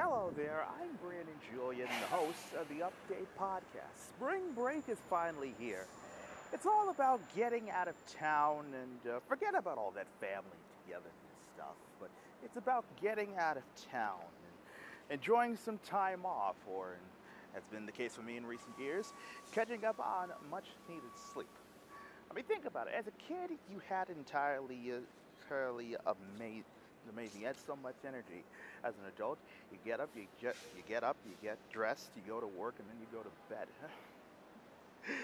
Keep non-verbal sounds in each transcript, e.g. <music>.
Hello there, I'm Brandon Julien, the host of the Update Podcast. Spring break is finally here. It's all about getting out of town and uh, forget about all that family together stuff, but it's about getting out of town and enjoying some time off, or as has been the case for me in recent years, catching up on much needed sleep. I mean, think about it. As a kid, you had entirely, uh, entirely amazing amazing. You had so much energy. As an adult, you get up, you get, you get up, you get dressed, you go to work, and then you go to bed. <laughs>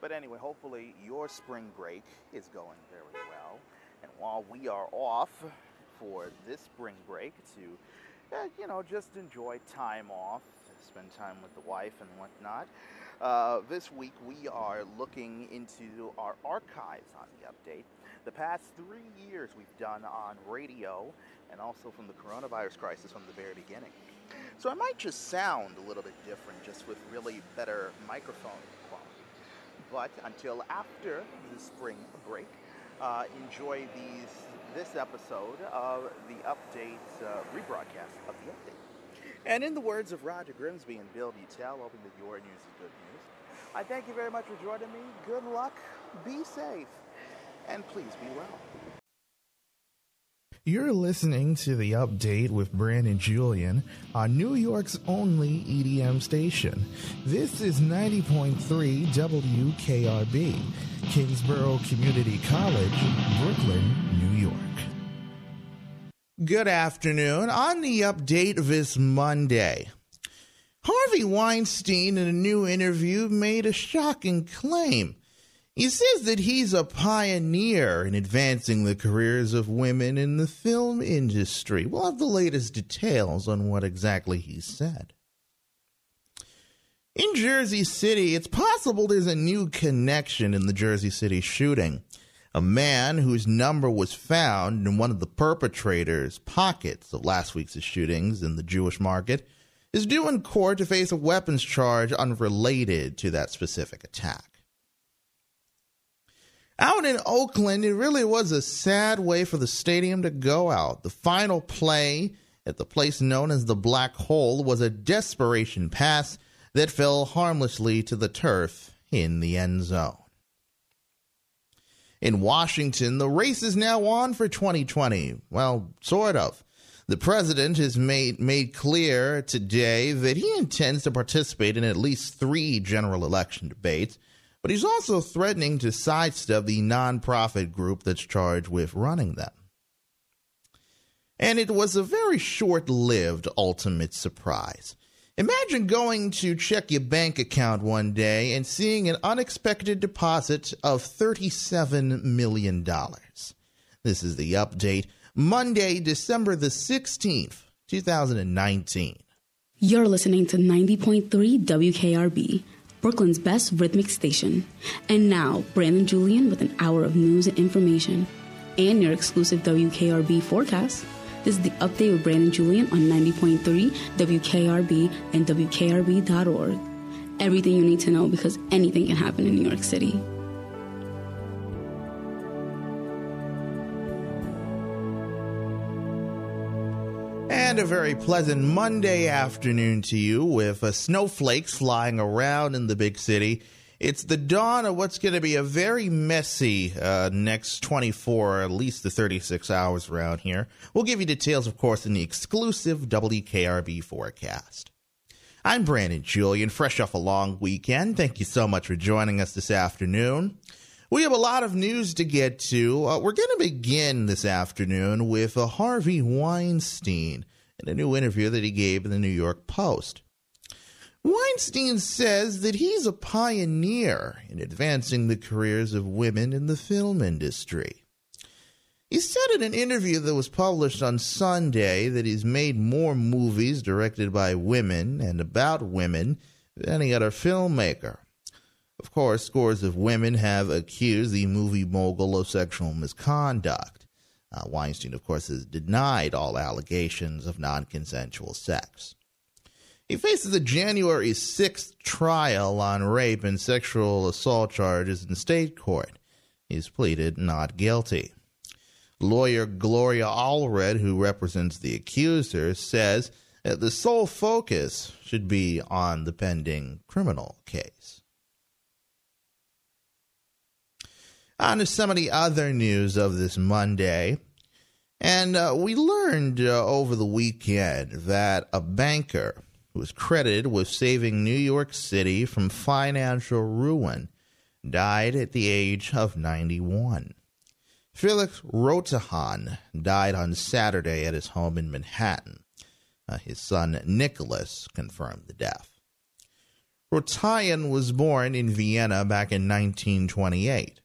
but anyway, hopefully your spring break is going very well. And while we are off for this spring break to, uh, you know, just enjoy time off, spend time with the wife and whatnot. Uh, this week we are looking into our archives on the update the past three years we've done on radio and also from the coronavirus crisis from the very beginning. So I might just sound a little bit different just with really better microphone quality. But until after the spring break, uh, enjoy these this episode of the update uh, rebroadcast of the update. And in the words of Roger Grimsby and Bill Beutel, hoping that your news is good news, I thank you very much for joining me. Good luck. Be safe and please be well. You're listening to the update with Brandon Julien on New York's only EDM station. This is 90.3 WKRB, Kingsborough Community College, Brooklyn, New York. Good afternoon. On the update this Monday, Harvey Weinstein, in a new interview, made a shocking claim he says that he's a pioneer in advancing the careers of women in the film industry. We'll have the latest details on what exactly he said. In Jersey City, it's possible there's a new connection in the Jersey City shooting. A man whose number was found in one of the perpetrators' pockets of last week's shootings in the Jewish market is due in court to face a weapons charge unrelated to that specific attack. Out in Oakland, it really was a sad way for the stadium to go out. The final play at the place known as the Black Hole was a desperation pass that fell harmlessly to the turf in the end zone. In Washington, the race is now on for 2020. Well, sort of. The president has made, made clear today that he intends to participate in at least three general election debates but he's also threatening to sidestep the nonprofit group that's charged with running them. And it was a very short lived ultimate surprise. Imagine going to check your bank account one day and seeing an unexpected deposit of $37 million. This is the update, Monday, December the 16th, 2019. You're listening to 90.3 WKRB Brooklyn's best rhythmic station. And now, Brandon Julien with an hour of news and information and your exclusive WKRB forecast. This is the update with Brandon Julien on 90.3 WKRB and WKRB.org. Everything you need to know because anything can happen in New York City. And a very pleasant Monday afternoon to you with uh, snowflakes flying around in the big city. It's the dawn of what's going to be a very messy uh, next 24, at least the 36 hours around here. We'll give you details, of course, in the exclusive WKRB forecast. I'm Brandon Julien, fresh off a long weekend. Thank you so much for joining us this afternoon. We have a lot of news to get to. Uh, we're going to begin this afternoon with uh, Harvey Weinstein in a new interview that he gave in the New York Post. Weinstein says that he's a pioneer in advancing the careers of women in the film industry. He said in an interview that was published on Sunday that he's made more movies directed by women and about women than any other filmmaker. Of course, scores of women have accused the movie mogul of sexual misconduct. Uh, Weinstein, of course, has denied all allegations of non consensual sex. He faces a January 6th trial on rape and sexual assault charges in state court. He's pleaded not guilty. Lawyer Gloria Allred, who represents the accuser, says uh, the sole focus should be on the pending criminal case. On to some of the other news of this Monday. And uh, we learned uh, over the weekend that a banker who was credited with saving New York City from financial ruin died at the age of 91. Felix Rohatyn died on Saturday at his home in Manhattan. Uh, his son Nicholas confirmed the death. Rohatyn was born in Vienna back in 1928.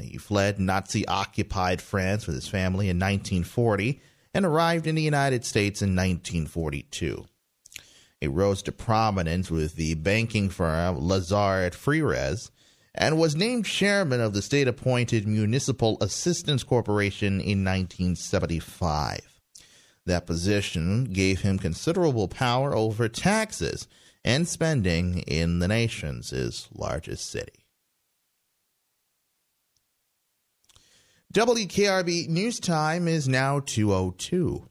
He fled Nazi occupied France with his family in 1940 and arrived in the United States in 1942. He rose to prominence with the banking firm Lazard Frères and was named chairman of the state appointed Municipal Assistance Corporation in 1975. That position gave him considerable power over taxes and spending in the nation's largest city. WKRB News Time is now 202.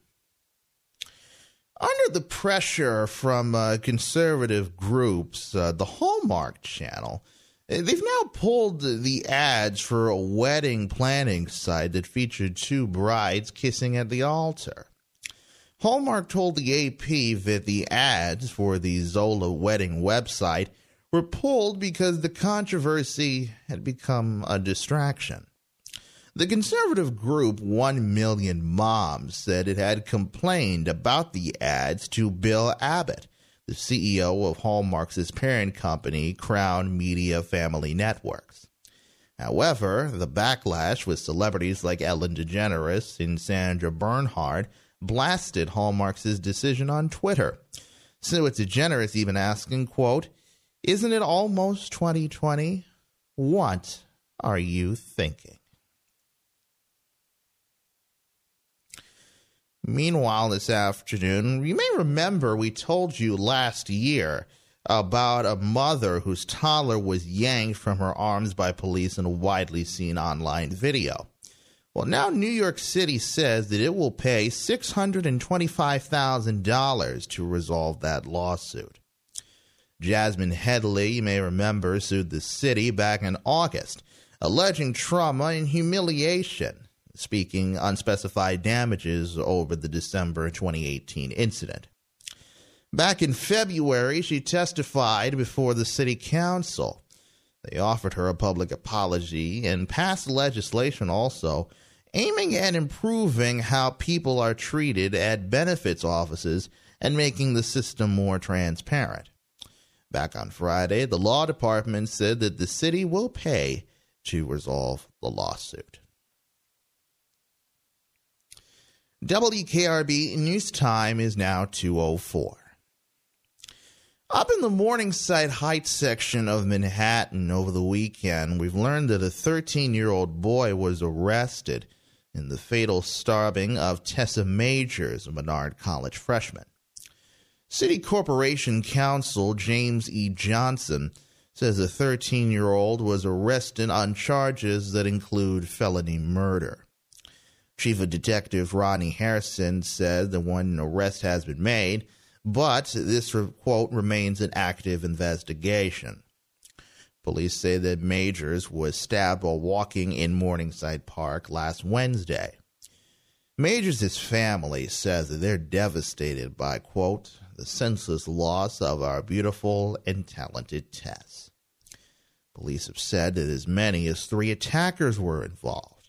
Under the pressure from uh, conservative groups, uh, the Hallmark Channel, uh, they've now pulled the ads for a wedding planning site that featured two brides kissing at the altar. Hallmark told the AP that the ads for the Zola wedding website were pulled because the controversy had become a distraction. The conservative group 1 Million Moms said it had complained about the ads to Bill Abbott, the CEO of Hallmark's parent company, Crown Media Family Networks. However, the backlash with celebrities like Ellen DeGeneres and Sandra Bernhard blasted Hallmark's decision on Twitter. So it's DeGeneres even asking, quote, Isn't it almost 2020? What are you thinking? Meanwhile, this afternoon, you may remember we told you last year about a mother whose toddler was yanked from her arms by police in a widely seen online video. Well, now New York City says that it will pay $625,000 to resolve that lawsuit. Jasmine Headley, you may remember, sued the city back in August, alleging trauma and humiliation speaking unspecified damages over the December 2018 incident. Back in February, she testified before the city council. They offered her a public apology and passed legislation also aiming at improving how people are treated at benefits offices and making the system more transparent. Back on Friday, the law department said that the city will pay to resolve the lawsuit. WKRB News Time is now 204. Up in the Morningside Heights section of Manhattan over the weekend, we've learned that a 13 year old boy was arrested in the fatal stabbing of Tessa Majors, a Barnard College freshman. City Corporation Counsel James E. Johnson says a 13 year old was arrested on charges that include felony murder. Chief of Detective Rodney Harrison said the one arrest has been made, but this quote remains an active investigation. Police say that Majors was stabbed while walking in Morningside Park last Wednesday. Majors' family says that they're devastated by, quote, the senseless loss of our beautiful and talented Tess. Police have said that as many as three attackers were involved.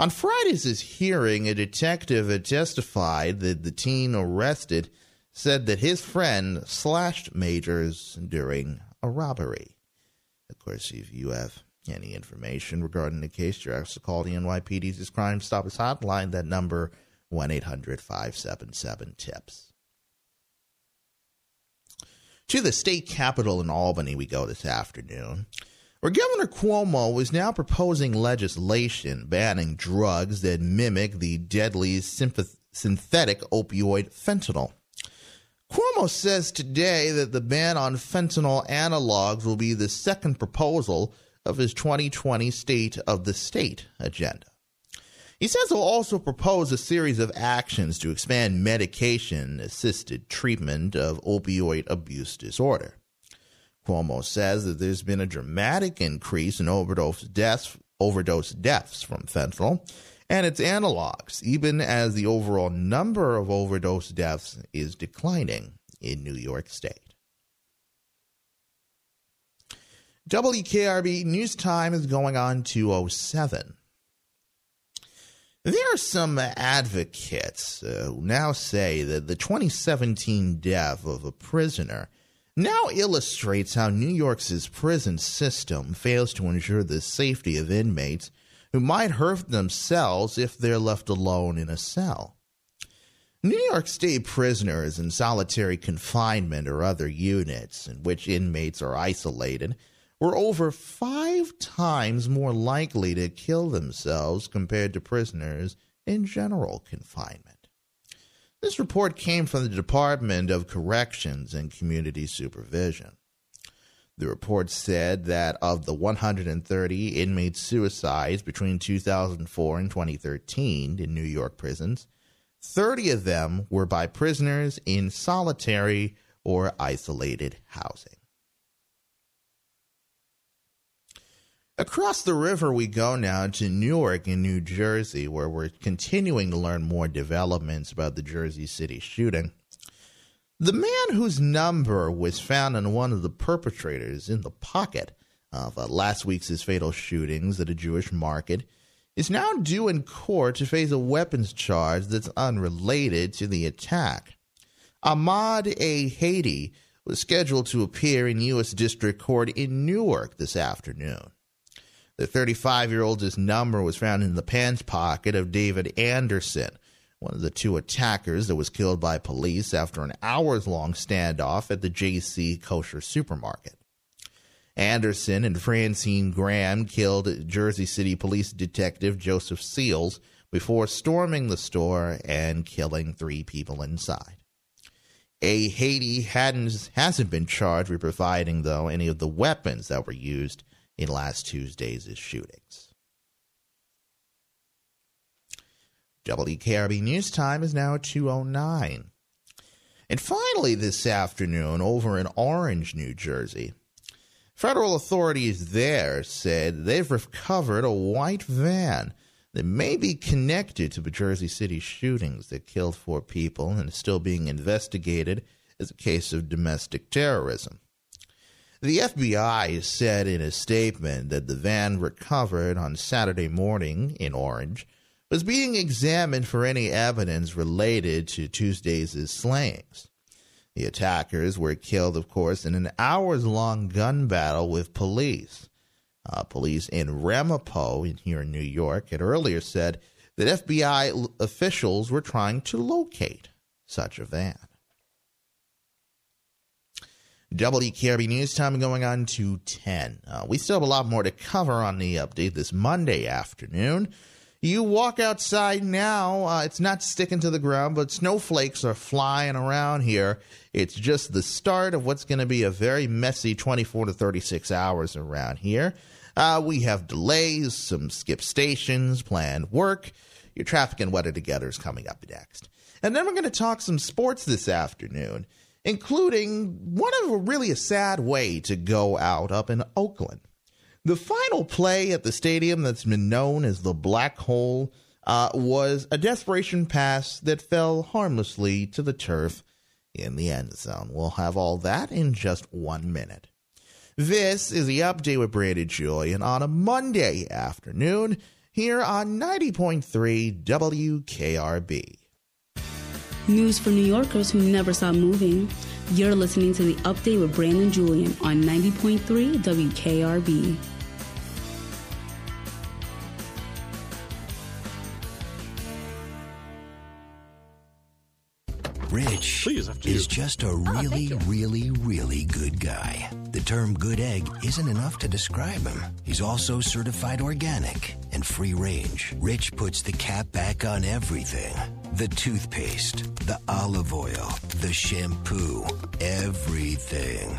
On Friday's hearing, a detective had testified that the teen arrested said that his friend slashed Majors during a robbery. Of course, if you have any information regarding the case, you're asked to call the NYPD's Crime Stoppers hotline. That number, 1 800 577 TIPS. To the state capitol in Albany, we go this afternoon where Governor Cuomo is now proposing legislation banning drugs that mimic the deadly synthetic opioid fentanyl. Cuomo says today that the ban on fentanyl analogs will be the second proposal of his 2020 State of the State agenda. He says he'll also propose a series of actions to expand medication assisted treatment of opioid abuse disorder. Cuomo says that there's been a dramatic increase in overdose deaths, overdose deaths from fentanyl and its analogs, even as the overall number of overdose deaths is declining in New York State. WKRB News Time is going on 207. There are some advocates uh, who now say that the 2017 death of a prisoner now illustrates how New York's prison system fails to ensure the safety of inmates who might hurt themselves if they're left alone in a cell. New York State prisoners in solitary confinement or other units in which inmates are isolated were over five times more likely to kill themselves compared to prisoners in general confinement. This report came from the Department of Corrections and Community Supervision. The report said that of the 130 inmate suicides between 2004 and 2013 in New York prisons, 30 of them were by prisoners in solitary or isolated housing. Across the river, we go now to Newark in New Jersey, where we're continuing to learn more developments about the Jersey City shooting. The man whose number was found on one of the perpetrators in the pocket of uh, last week's fatal shootings at a Jewish market is now due in court to face a weapons charge that's unrelated to the attack. Ahmad Al-Haiti was scheduled to appear in U.S. District Court in Newark this afternoon. The 35 year old's number was found in the pants pocket of David Anderson, one of the two attackers that was killed by police after an hours long standoff at the JC Kosher supermarket. Anderson and Francine Graham killed Jersey City Police Detective Joseph Seals before storming the store and killing three people inside. Al-Haiti hasn't been charged with providing though any of the weapons that were used in last Tuesday's shootings. WKRB News Time is now 209. And finally, this afternoon, over in Orange, New Jersey, federal authorities there said they've recovered a white van that may be connected to the Jersey City shootings that killed four people and is still being investigated as a case of domestic terrorism. The FBI said in a statement that the van recovered on Saturday morning in Orange was being examined for any evidence related to Tuesday's slayings. The attackers were killed, of course, in an hours long gun battle with police. Uh, police in Ramapo, in, here in New York, had earlier said that FBI officials were trying to locate such a van. WKRB News Time going on to 10. Uh, we still have a lot more to cover on the update this Monday afternoon. You walk outside now, uh, it's not sticking to the ground, but snowflakes are flying around here. It's just the start of what's going to be a very messy 24 to 36 hours around here. Uh, we have delays, some skip stations, planned work. Your traffic and weather together is coming up next. And then we're going to talk some sports this afternoon including one of a really a sad way to go out up in Oakland. The final play at the stadium that's been known as the Black Hole uh, was a desperation pass that fell harmlessly to the turf in the end zone. We'll have all that in just one minute. This is the update with Brandon Julien on a Monday afternoon here on 90.3 WKRB. News for New Yorkers who never stop moving. You're listening to the update with Brandon Julien on 90.3 WKRB. Rich is just a oh, really, really, really good guy. The term good egg isn't enough to describe him. He's also certified organic and free range. Rich puts the cap back on everything the toothpaste, the olive oil, the shampoo, everything.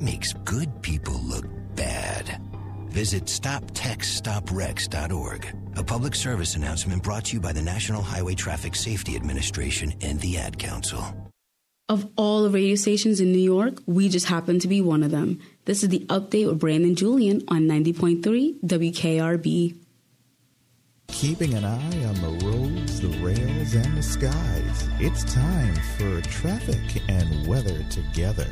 makes good people look bad. Visit StopTextStopWrecks.org. A public service announcement brought to you by the National Highway Traffic Safety Administration and the Ad Council. Of all the radio stations in New York, we just happen to be one of them. This is the update with Brandon Julien on 90.3 WKRB. Keeping an eye on the roads, the rails, and the skies. It's time for traffic and weather together.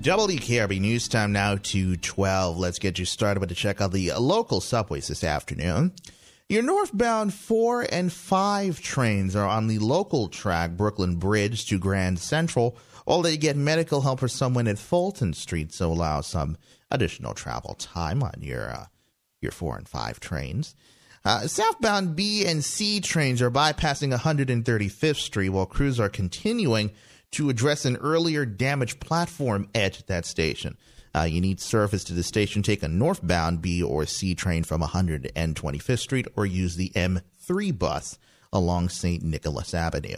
WKRB News Time now to 12. Let's get you started with a check on the local subways this afternoon. Your northbound 4 and 5 trains are on the local track Brooklyn Bridge to Grand Central, although you get medical help for someone at Fulton Street, so allow some additional travel time on your uh, your 4 and 5 trains. Uh, southbound B and C trains are bypassing 135th Street while crews are continuing to address an earlier damaged platform at that station. Uh, you need service to the station. Take a northbound B or C train from 125th Street or use the M3 bus along St. Nicholas Avenue.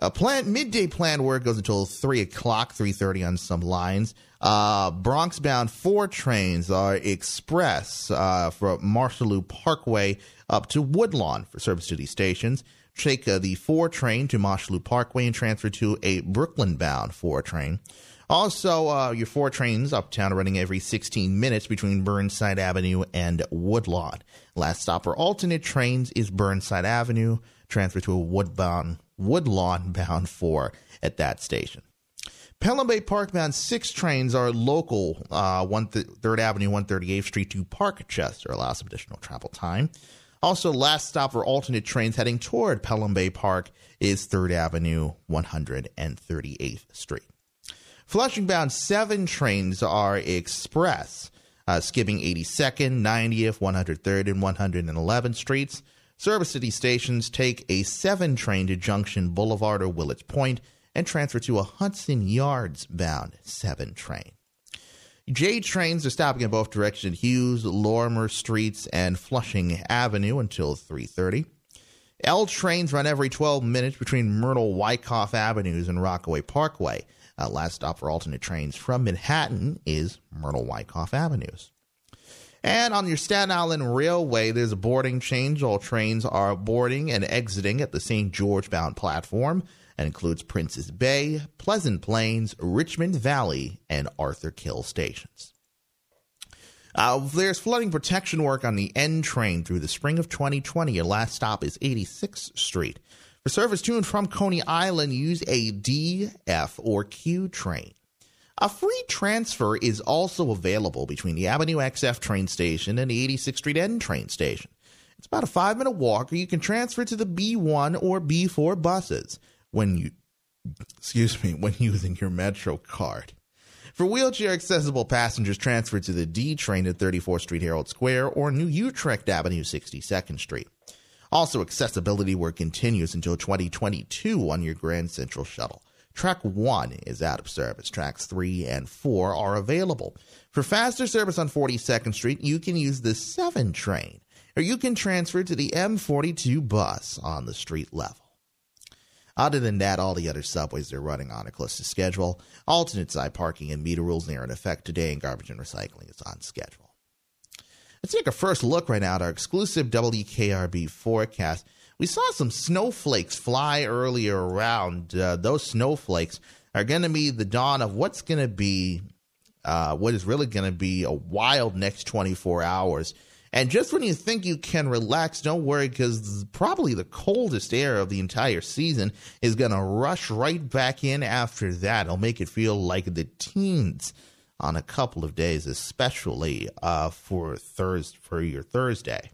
Uh, plant midday plan work goes until three o'clock, three thirty on some lines. Uh, Bronx bound four trains are express uh, from Mosholu Parkway up to Woodlawn for service to these stations take uh, the 4 train to Mosholu Parkway and transfer to a Brooklyn bound 4 train. Also, uh, your 4 trains uptown are running every 16 minutes between Burnside Avenue and Woodlawn. Last stop for alternate trains is Burnside Avenue, transfer to a Woodbound, Woodlawn bound 4 at that station. Pelham Bay Park bound six trains are local, uh, 3rd Avenue, 138th Street to Parkchester, allows some additional travel time. Also, last stop for alternate trains heading toward Pelham Bay Park is 3rd Avenue, 138th Street. Flushing bound seven trains are express, uh, skipping 82nd, 90th, 103rd, and 111th Streets. Service City stations take a 7 train to Junction Boulevard or Willets Point and transfer to a Hudson Yards bound 7 train. J trains are stopping in both directions at Hewes, Lorimer Streets, and Flushing Avenue until 3:30. L trains run every 12 minutes between Myrtle Wyckoff Avenues and Rockaway Parkway. Uh, last stop for alternate trains from Manhattan is Myrtle Wyckoff Avenues. And on your Staten Island Railway, there's a boarding change. All trains are boarding and exiting at the St. George bound platform and includes Prince's Bay, Pleasant Plains, Richmond Valley, and Arthur Kill stations. Uh, there's flooding protection work on the N train through the spring of 2020. Your last stop is 86th Street. For service to and from Coney Island, use a D, F, or Q train. A free transfer is also available between the Avenue XF train station and the 86th Street N train station. It's about a five minute walk, or you can transfer to the B1 or B4 buses when you excuse me when using your metro card. For wheelchair accessible passengers transfer to the d train at 34th street herald square or new utrecht avenue 62nd street. Also accessibility work continues until 2022 on your grand central shuttle track 1 is out of service tracks 3 and 4 are available for faster service on 42nd street you can use the 7 train or you can transfer to the m42 bus on the street level other than that, all the other subways are running on a close to schedule. Alternate side parking and meter rules are in effect today, and garbage and recycling is on schedule. Let's take a first look right now at our exclusive WKRB forecast. We saw some snowflakes fly earlier around. Uh, those snowflakes are going to be the dawn of what's going to be uh, what is really going to be a wild next 24 hours. And just when you think you can relax, don't worry because probably the coldest air of the entire season is going to rush right back in after that. It'll make it feel like the teens on a couple of days, especially uh, for Thursday for your Thursday.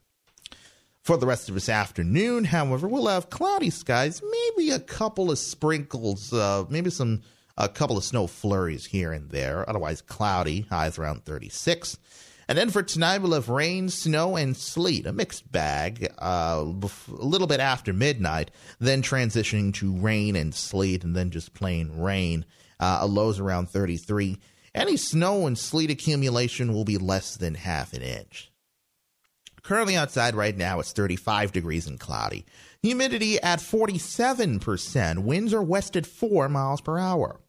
For the rest of this afternoon, however, we'll have cloudy skies, maybe a couple of sprinkles, uh, maybe some A couple of snow flurries here and there, otherwise cloudy, highs around 36. And then for tonight, we'll have rain, snow, and sleet, a mixed bag, uh, a little bit after midnight, then transitioning to rain and sleet, and then just plain rain. Uh, a lows around 33. Any snow and sleet accumulation will be less than half an inch. Currently outside right now, it's 35 degrees and cloudy. Humidity at 47%. Winds are west at 4 miles per hour.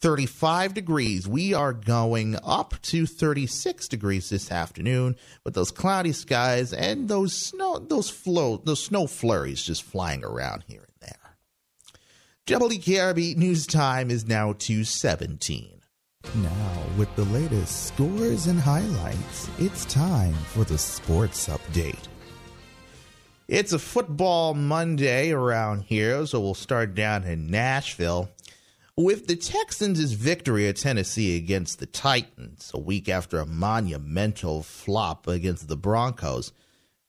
35 degrees. We are going up to 36 degrees this afternoon with those cloudy skies and those snow those flow those snow flurries just flying around here and there. WKRB news time is now 217. Now, with the latest scores and highlights, it's time for the sports update. It's a football Monday around here, so we'll start down in Nashville. With the Texans' victory at Tennessee against the Titans a week after a monumental flop against the Broncos,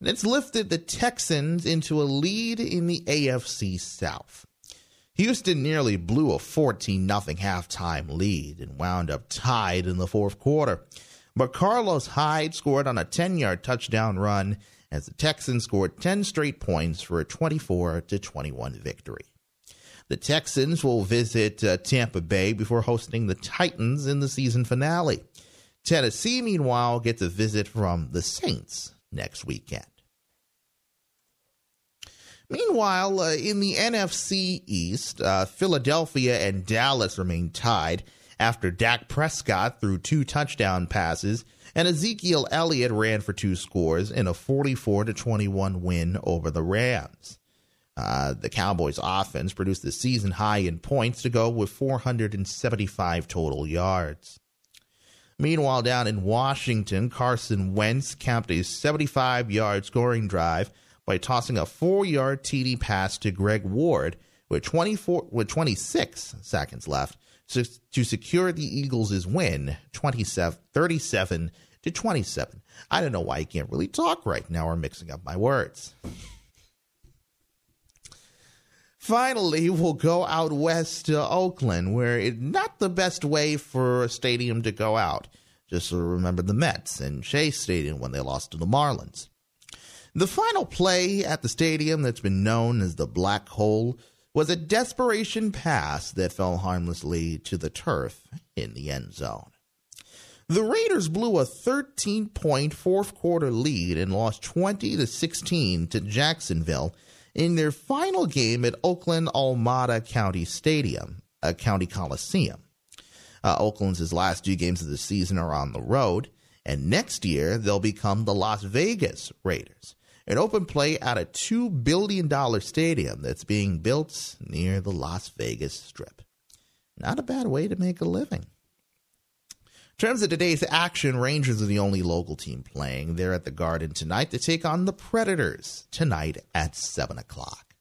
it's lifted the Texans into a lead in the AFC South. Houston nearly blew a 14 0 halftime lead and wound up tied in the fourth quarter. But Carlos Hyde scored on a 10 yard touchdown run as the Texans scored 10 straight points for a 24 21 victory. The Texans will visit uh, Tampa Bay before hosting the Titans in the season finale. Tennessee, meanwhile, gets a visit from the Saints next weekend. Meanwhile, uh, in the NFC East, uh, Philadelphia and Dallas remain tied after Dak Prescott threw two touchdown passes and Ezekiel Elliott ran for two scores in a 44 21 win over the Rams. Uh, the Cowboys offense produced the season high in points to go with 475 total yards. Meanwhile, down in Washington, Carson Wentz capped a 75 yard scoring drive by tossing a four yard TD pass to Greg Ward with 24 with 26 seconds left to, to secure the Eagles' win 27 37 to 27. I don't know why I can't really talk right now or mixing up my words. Finally, we'll go out west to Oakland, where it's not the best way for a stadium to go out. Just remember the Mets and Shea Stadium when they lost to the Marlins. The final play at the stadium that's been known as the Black Hole was a desperation pass that fell harmlessly to the turf in the end zone. The Raiders blew a 13 point fourth quarter lead and lost 20 to 16 to Jacksonville in their final game at Oakland Alameda County Stadium, a county coliseum. Uh, Oakland's last two games of the season are on the road, and next year they'll become the Las Vegas Raiders, an open play at a $2 billion stadium that's being built near the Las Vegas Strip. Not a bad way to make a living. In terms of today's action, Rangers are the only local team playing. They're at the Garden tonight to take on the Predators tonight at 7 o'clock.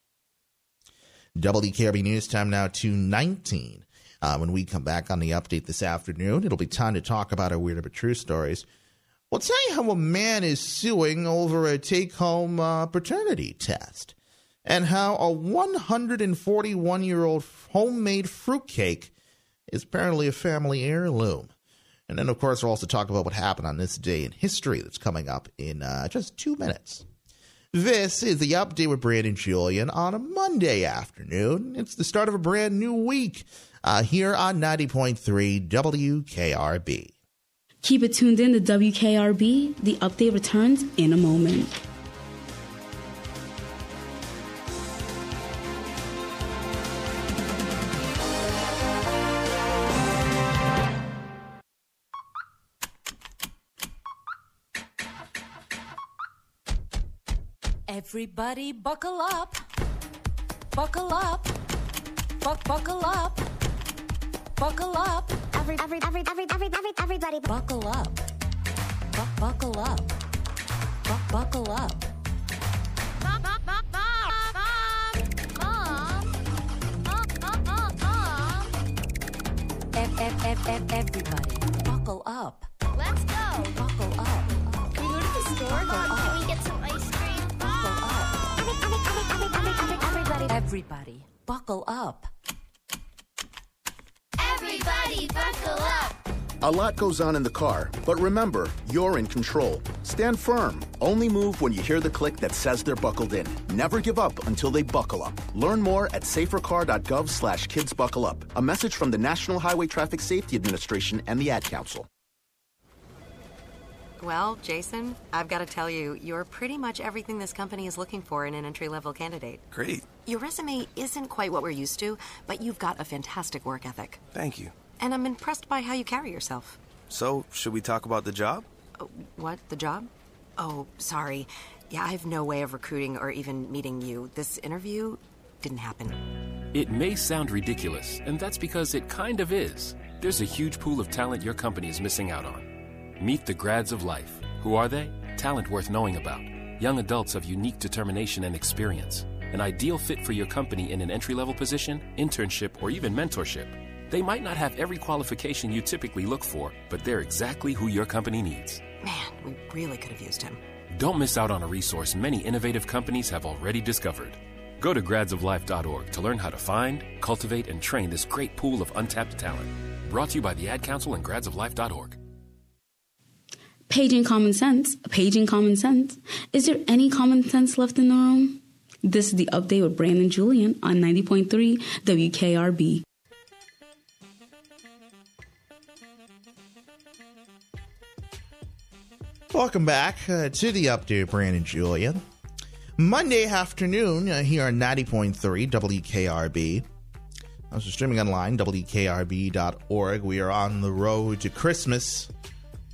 WKRB News Time now 219. Uh, when we come back on the update this afternoon, it'll be time to talk about our weird but true stories. We'll tell you how a man is suing over a take home uh, paternity test and how a 141 year old homemade fruitcake is apparently a family heirloom. And then, of course, we'll also talk about what happened on this day in history that's coming up in uh, just two minutes. This is the update with Brandon Julien on a Monday afternoon. It's the start of a brand new week uh, here on 90.3 WKRB. Keep it tuned in to WKRB. The update returns in a moment. Everybody buckle up. Buckle up. Buck buckle up. Buckle up. Every every every every every every everybody buckle up. Buck buckle up. Buck buckle up. Everybody buckle up. Let's go. Buckle up. Can we go to the store? Mom, can we get some ice cream? Buckle up. Every, every, every, every, every, every, everybody. Everybody buckle up. Everybody buckle up. A lot goes on in the car, but remember, you're in control. Stand firm. Only move when you hear the click that says they're buckled in. Never give up until they buckle up. Learn more at safercar.gov slash kids buckle up. A message from the National Highway Traffic Safety Administration and the Ad Council. Well, Jason, I've got to tell you, you're pretty much everything this company is looking for in an entry level candidate. Great. Your resume isn't quite what we're used to, but you've got a fantastic work ethic. Thank you. And I'm impressed by how you carry yourself. So, should we talk about the job? Uh, what? The job? Oh, sorry. Yeah, I have no way of recruiting or even meeting you. This interview didn't happen. It may sound ridiculous, and that's because it kind of is. There's a huge pool of talent your company is missing out on. Meet the grads of life. Who are they? Talent worth knowing about. Young adults of unique determination and experience. An ideal fit for your company in an entry level position, internship, or even mentorship. They might not have every qualification you typically look for, but they're exactly who your company needs. Man, we really could have used him. Don't miss out on a resource many innovative companies have already discovered. Go to gradsoflife.org to learn how to find, cultivate, and train this great pool of untapped talent. Brought to you by the Ad Council and gradsoflife.org. Paging common sense, paging common sense. Is there any common sense left in the room? This is the update with Brandon Julien on 90.3 WKRB. Welcome back uh, to the update, Brandon Julien. Monday afternoon uh, here on 90.3 WKRB. Also streaming online, WKRB.org. We are on the road to Christmas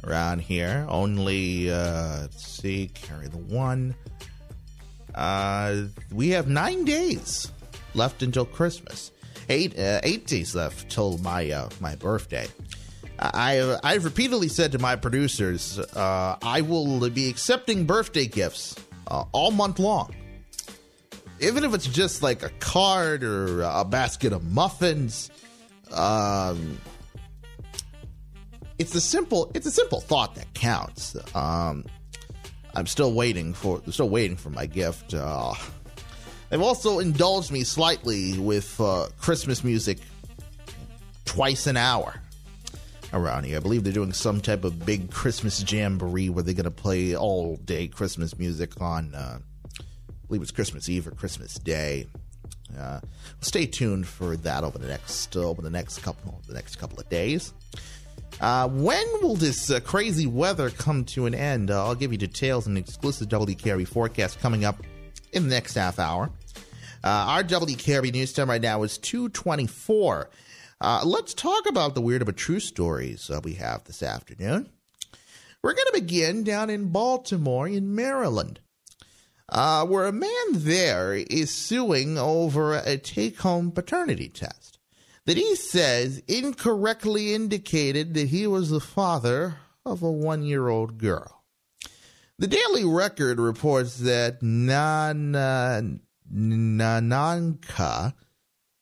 around here. Only, uh, let's see, carry the one. Uh, we have nine days left until Christmas. Eight, uh, eight days left till my uh, my birthday. I I've repeatedly said to my producers, uh, I will be accepting birthday gifts uh, all month long, even if it's just like a card or a basket of muffins. Um, it's the simple it's a simple thought that counts. Um, I'm still waiting for still waiting for my gift. Uh, they've also indulged me slightly with uh, Christmas music twice an hour around here. I believe they're doing some type of big Christmas jamboree where they're going to play all day Christmas music on, uh, I believe it's Christmas Eve or Christmas Day. Uh, stay tuned for that over the next uh, over the next couple the next couple of days. Uh, when will this uh, crazy weather come to an end? Uh, I'll give you details and exclusive WKRB forecast coming up in the next half hour. Uh, our WKRB news time right now is 224. Uh, let's talk about the weird but true stories uh, we have this afternoon. We're going to begin down in Baltimore, in Maryland, uh, where a man there is suing over a take home paternity test that he says incorrectly indicated that he was the father of a one year old girl. The Daily Record reports that Nan, Nananka,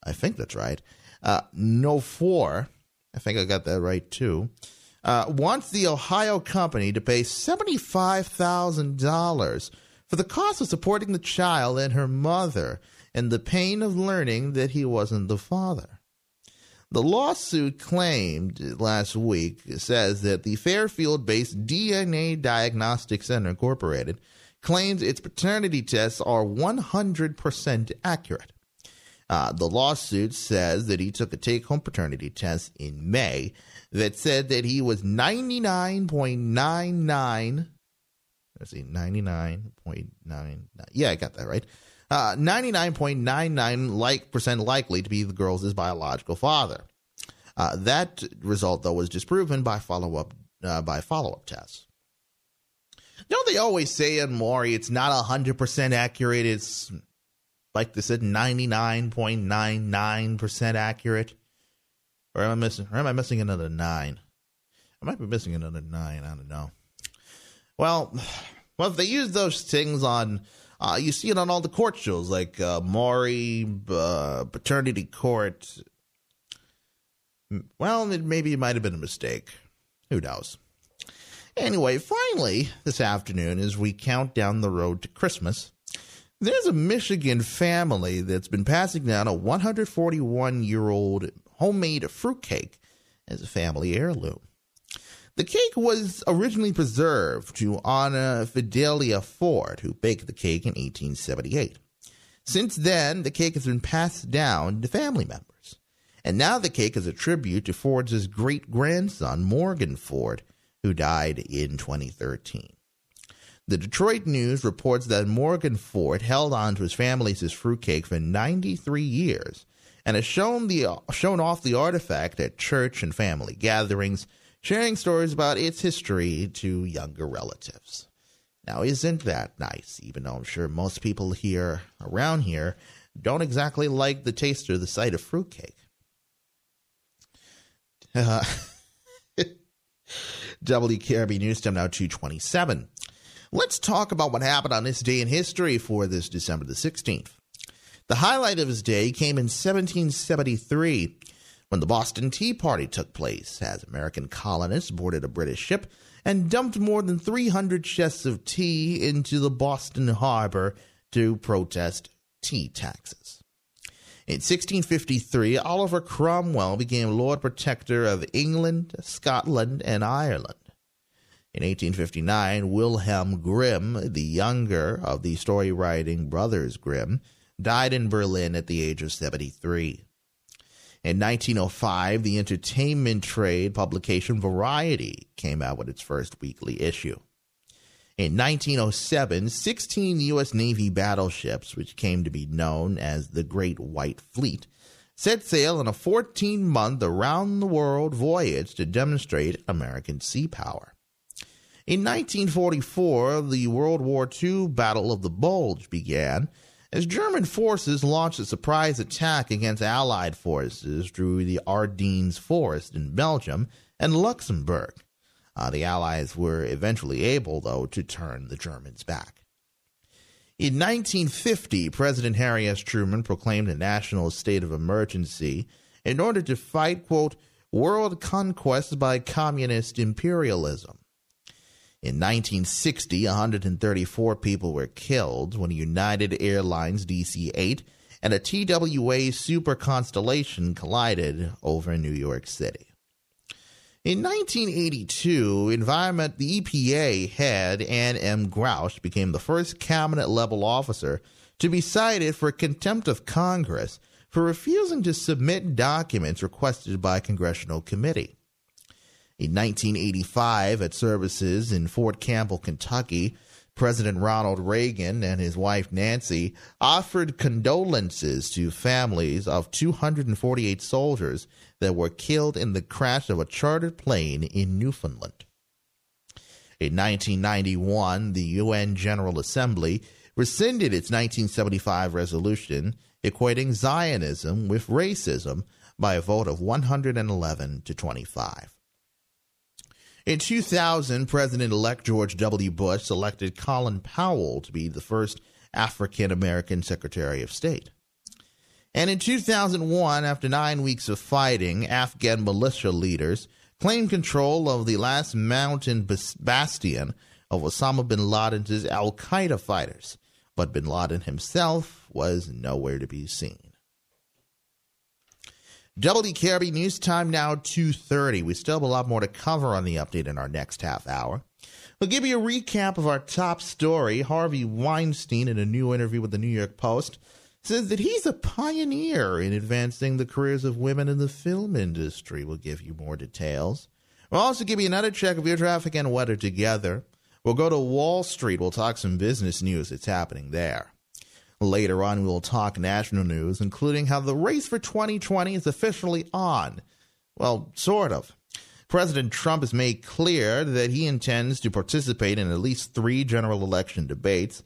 I think that's right, uh, No 4, I think I got that right too, uh, wants the Ohio company to pay $75,000 for the cost of supporting the child and her mother and the pain of learning that he wasn't the father. The lawsuit claimed last week says that the Fairfield based DNA Diagnostic Center Incorporated claims its paternity tests are 100% accurate. Uh, the lawsuit says that he took a take home paternity test in May that said that he was 99.99. Let's see, 99.99. Yeah, I got that right. Uh, 99.99 like percent likely to be the girl's biological father. Uh, that result, though, was disproven by follow up uh, by follow up tests. Don't they always say in Maury it's not hundred percent accurate? It's like they said, ninety nine point nine nine percent accurate. Or am I missing? Or am I missing another nine? I might be missing another nine. I don't know. Well, <sighs> well, if they use those things on, uh, you see it on all the court shows like uh, Maury, uh, Paternity Court. Well, it, maybe it might have been a mistake. Who knows? Anyway, finally, this afternoon, as we count down the road to Christmas, there's a Michigan family that's been passing down a 141 year old homemade fruitcake as a family heirloom. The cake was originally preserved to honor Fidelia Ford, who baked the cake in 1878. Since then, the cake has been passed down to family members. And now the cake is a tribute to Ford's great grandson, Morgan Ford, who died in 2013. The Detroit News reports that Morgan Ford held on to his family's fruitcake for 93 years and has shown, the, shown off the artifact at church and family gatherings sharing stories about its history to younger relatives. Now, isn't that nice? Even though I'm sure most people here around here don't exactly like the taste or the sight of fruitcake. <laughs> Uh, WKRB News Time now 227. Let's talk about what happened on this day in history for this December the 16th. The highlight of his day came in 1773 when the Boston Tea Party took place, as American colonists boarded a British ship and dumped more than 300 chests of tea into the Boston harbor to protest tea taxes. In 1653, Oliver Cromwell became Lord Protector of England, Scotland, and Ireland. In 1859, Wilhelm Grimm, the younger of the story writing brothers Grimm, died in Berlin at the age of 73. In 1905, the entertainment trade publication Variety came out with its first weekly issue. In 1907, 16 U.S. Navy battleships, which came to be known as the Great White Fleet, set sail on a 14 month around the world voyage to demonstrate American sea power. In 1944, the World War II Battle of the Bulge began as German forces launched a surprise attack against Allied forces through the Ardennes Forest in Belgium and Luxembourg. Uh, the Allies were eventually able, though, to turn the Germans back. In 1950, President Harry S. Truman proclaimed a national state of emergency in order to fight, quote, world conquest by communist imperialism. In 1960, 134 people were killed when a United Airlines DC 8 and a TWA Super Constellation collided over New York City. In 1982, Environment the EPA head Anne M. Gorsuch became the first cabinet level officer to be cited for contempt of Congress for refusing to submit documents requested by a congressional committee. In 1985, at services in Fort Campbell, Kentucky, President Ronald Reagan and his wife Nancy offered condolences to families of 248 soldiers that were killed in the crash of a chartered plane in Newfoundland. In 1991, the UN General Assembly rescinded its 1975 resolution equating Zionism with racism by a vote of 111 to 25. In 2000, President elect George W. Bush selected Colin Powell to be the first African American Secretary of State. And in 2001, after nine weeks of fighting, Afghan militia leaders claimed control of the last mountain bastion of Osama bin Laden's Al Qaeda fighters, but bin Laden himself was nowhere to be seen. WKRB News Time now 2.30. We still have a lot more to cover on the update in our next half hour. We'll give you a recap of our top story. Harvey Weinstein, in a new interview with the New York Post, says that he's a pioneer in advancing the careers of women in the film industry. We'll give you more details. We'll also give you another check of your traffic and weather together. We'll go to Wall Street. We'll talk some business news that's happening there. Later on, we will talk national news, including how the race for 2020 is officially on. Well, sort of. President Trump has made clear that he intends to participate in at least three general election debates,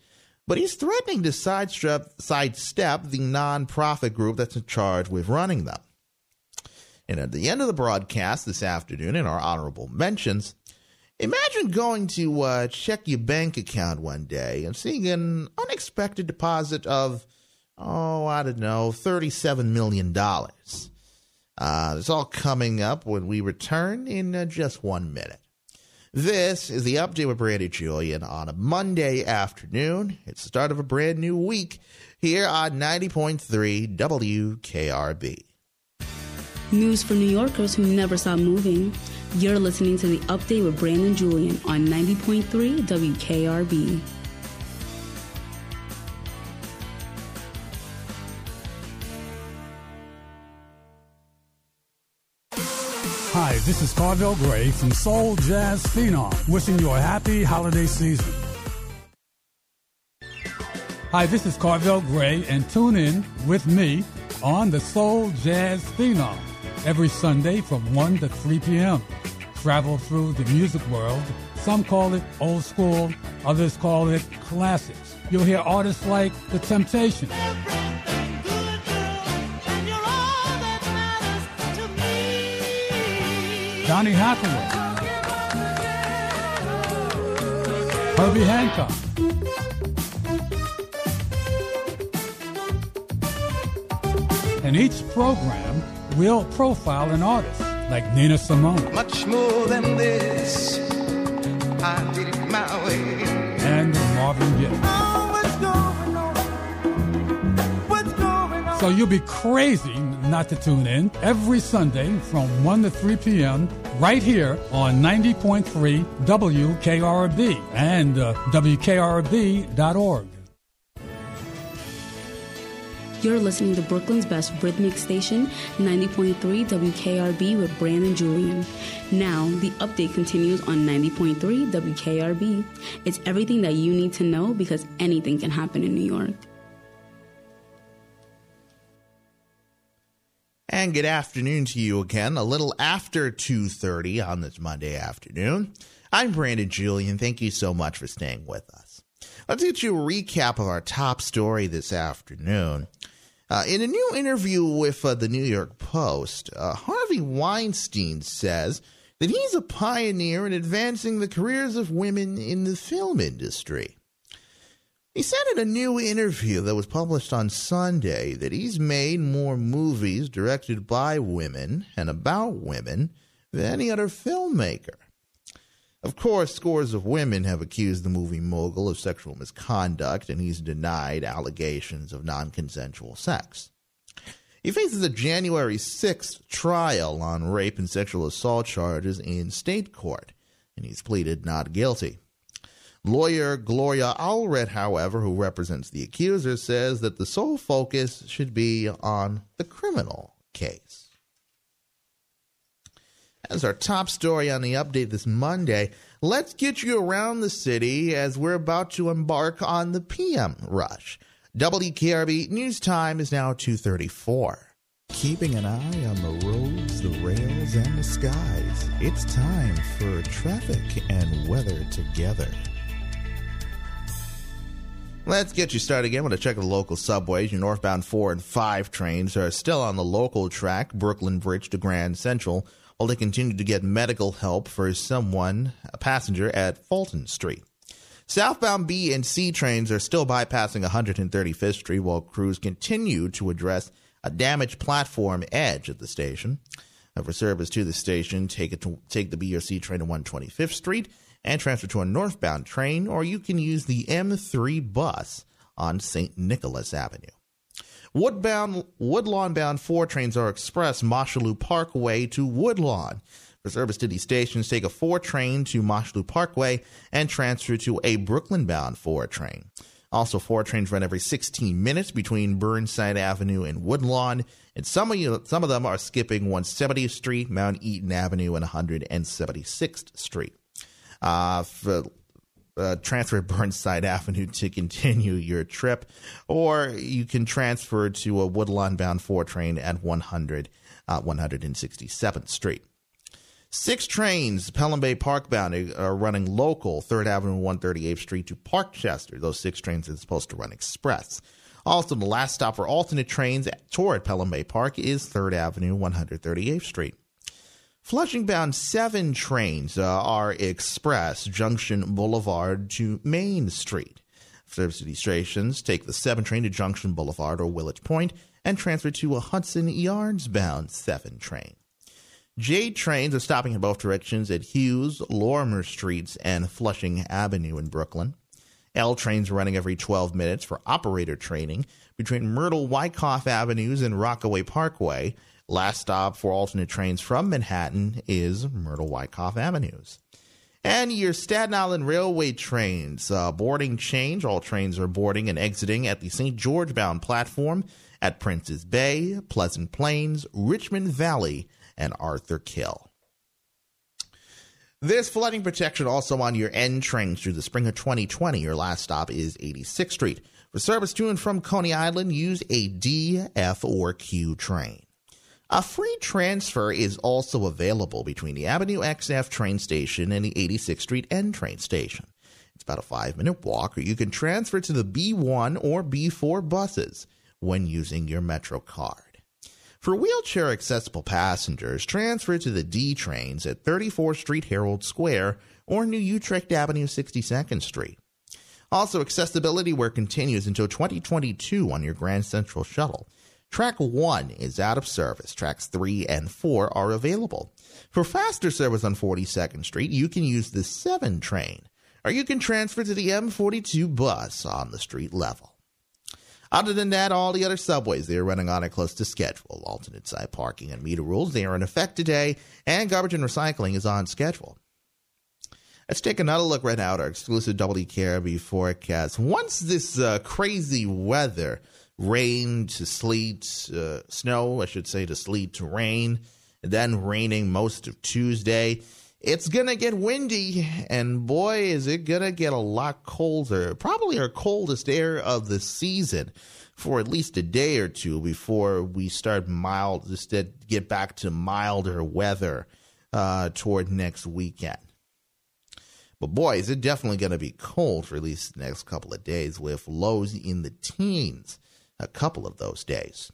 but he's threatening to sidestep, sidestep the nonprofit group that's in charge with running them. And at the end of the broadcast this afternoon, in our honorable mentions, Imagine going to uh, check your bank account one day and seeing an unexpected deposit of, oh, I don't know, $37 million. Uh, it's all coming up when we return in uh, just one minute. This is the update with Brandy Julien on a Monday afternoon. It's the start of a brand new week here on 90.3 WKRB. News for New Yorkers who never stop moving. You're listening to the update with Brandon Julien on 90.3 WKRB. Hi, this is Carvel Gray from Soul Jazz Phenom, wishing you a happy holiday season. Hi, this is Carvel Gray, and tune in with me on the Soul Jazz Phenom every Sunday from 1 to 3 p.m. Travel through the music world. Some call it old school, others call it classics. You'll hear artists like The Temptations. Donny Hathaway, Herbie Hancock, and each program will profile an artist like Nina Simone. Much more than this, I did it my way. And Marvin Gaye. So you'll be crazy not to tune in every Sunday from 1 to 3 p.m. right here on 90.3 WKRB and uh, WKRB.org. You're listening to Brooklyn's best rhythmic station, 90.3 WKRB with Brandon Julien. Now, the update continues on 90.3 WKRB. It's everything that you need to know because anything can happen in New York. And good afternoon to you again, a little after 2.30 on this Monday afternoon. I'm Brandon Julien. Thank you so much for staying with us. Let's get you a recap of our top story this afternoon. Uh, in a new interview with uh, the New York Post, uh, Harvey Weinstein says that he's a pioneer in advancing the careers of women in the film industry. He said in a new interview that was published on Sunday that he's made more movies directed by women and about women than any other filmmaker. Of course, scores of women have accused the movie mogul of sexual misconduct, and he's denied allegations of non consensual sex. He faces a January 6th trial on rape and sexual assault charges in state court, and he's pleaded not guilty. Lawyer Gloria Allred, however, who represents the accuser, says that the sole focus should be on the criminal case. As our top story on the update this Monday, let's get you around the city as we're about to embark on the PM rush. WKRB News Time is now 234. Keeping an eye on the roads, the rails, and the skies. It's time for traffic and weather together. Let's get you started again with a check of the local subways. Your northbound 4 and 5 trains are still on the local track, Brooklyn Bridge to Grand Central, while they continue to get medical help for someone, a passenger at Fulton Street. Southbound B and C trains are still bypassing 135th Street while crews continue to address a damaged platform edge at the station. For service to the station, take it to take the B or C train to 125th Street and transfer to a northbound train, or you can use the M3 bus on St. Nicholas Avenue. Woodbound, Woodlawn bound 4 trains are express Mosholu Parkway to Woodlawn. For service to these stations, take a 4 train to Mosholu Parkway and transfer to a Brooklyn bound 4 train. Also, 4 trains run every 16 minutes between Burnside Avenue and Woodlawn, and some of, you, some of them are skipping 170th Street, Mount Eden Avenue, and 176th Street. Uh, for, uh, transfer Burnside Avenue to continue your trip, or you can transfer to a Woodlawn bound 4 train at 100, uh, 167th Street. Six trains, Pelham Bay Park bound, are running local 3rd Avenue, 138th Street to Parkchester. Those six trains are supposed to run express. Also, the last stop for alternate trains toward Pelham Bay Park is 3rd Avenue, 138th Street. Flushing bound seven trains uh, are express Junction Boulevard to Main Street. These stations take the 7 train to Junction Boulevard or Willets Point and transfer to a Hudson Yards bound 7 train. J trains are stopping in both directions at Hewes, Lorimer Streets, and Flushing Avenue in Brooklyn. L trains running every 12 minutes for operator training between Myrtle Wyckoff Avenues and Rockaway Parkway. Last stop for alternate trains from Manhattan is Myrtle Wyckoff Avenues. And your Staten Island Railway trains, uh, boarding change. All trains are boarding and exiting at the St. George bound platform at Prince's Bay, Pleasant Plains, Richmond Valley, and Arthur Kill. There's flooding protection also on your N trains through the spring of 2020. Your last stop is 86th Street. For service to and from Coney Island, use a D, F, or Q train. A free transfer is also available between the Avenue XF train station and the 86th Street N train station. It's about a five minute walk, or you can transfer to the B1 or B4 buses when using your Metro card. For wheelchair accessible passengers, transfer to the D trains at 34th Street Herald Square or New Utrecht Avenue 62nd Street. Also, accessibility work continues until 2022 on your Grand Central Shuttle. Track 1 is out of service. Tracks 3 and 4 are available. For faster service on 42nd Street, you can use the 7 train, or you can transfer to the M42 bus on the street level. Other than that, all the other subways, they are running on it close to schedule. Alternate side parking and meter rules, they are in effect today, and garbage and recycling is on schedule. Let's take another look right now at our exclusive WKRB forecast. Once this uh, crazy weather rain to sleet, uh, snow, I should say, to sleet to rain, then raining most of Tuesday. It's going to get windy, and boy, is it going to get a lot colder. Probably our coldest air of the season for at least a day or two before we start mild, just get back to milder weather uh, toward next weekend. But boy, is it definitely going to be cold for at least the next couple of days with lows in the teens a couple of those days.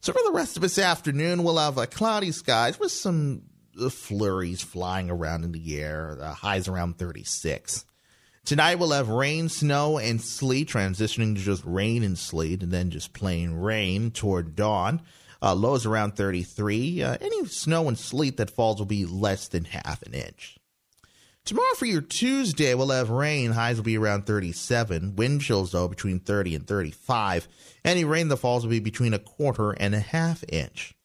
So for the rest of this afternoon, we'll have uh, cloudy skies with some uh, flurries flying around in the air. The highs around 36. Tonight we'll have rain, snow, and sleet transitioning to just rain and sleet, and then just plain rain toward dawn. Uh, lows around 33. Uh, any snow and sleet that falls will be less than half an inch. Tomorrow for your Tuesday, we'll have rain. Highs will be around 37. Wind chills, though, between 30 and 35. Any rain that falls will be between a quarter and a half inch.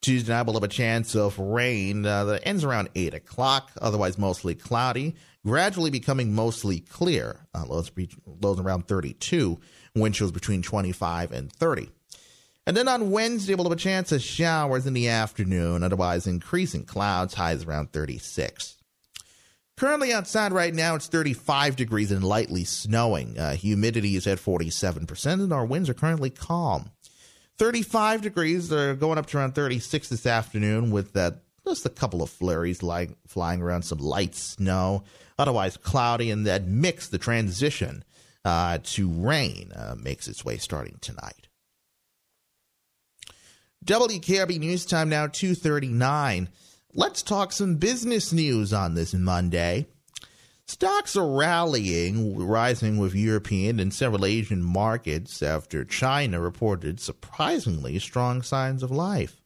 Tuesday night, we'll have a chance of rain uh, that ends around 8 o'clock, otherwise mostly cloudy, gradually becoming mostly clear. Uh, lows, lows around 32. Wind chills between 25 and 30. And then on Wednesday, we'll have a chance of showers in the afternoon, otherwise increasing clouds, highs around 36. Currently outside right now, it's 35 degrees and lightly snowing. Uh, humidity is at 47%, and our winds are currently calm. 35 degrees, they're going up to around 36 this afternoon with that just a couple of flurries like flying around some light snow. Otherwise cloudy, and that mix, the transition uh, to rain, uh, makes its way starting tonight. WKRB News Time now 239. Let's talk some business news on this Monday. Stocks are rallying, rising with European and several Asian markets after China reported surprisingly strong signs of life.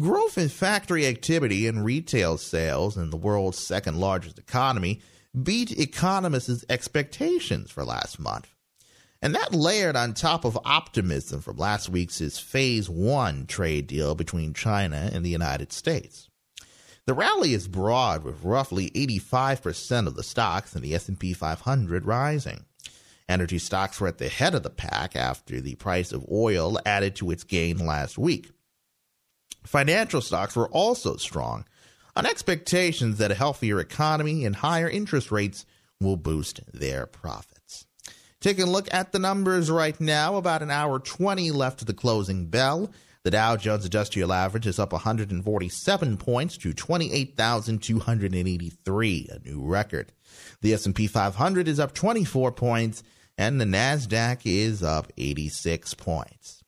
Growth in factory activity and retail sales in the world's second largest economy beat economists' expectations for last month. And that layered on top of optimism from last week's Phase 1 trade deal between China and the United States. The rally is broad with roughly 85% of the stocks in the S&P 500 rising. Energy stocks were at the head of the pack after the price of oil added to its gain last week. Financial stocks were also strong on expectations that a healthier economy and higher interest rates will boost their profits. Taking a look at the numbers right now, about an hour 20 left to the closing bell. The Dow Jones Industrial Average is up 147 points to 28,283, a new record. The S&P 500 is up 24 points and the Nasdaq is up 86 points.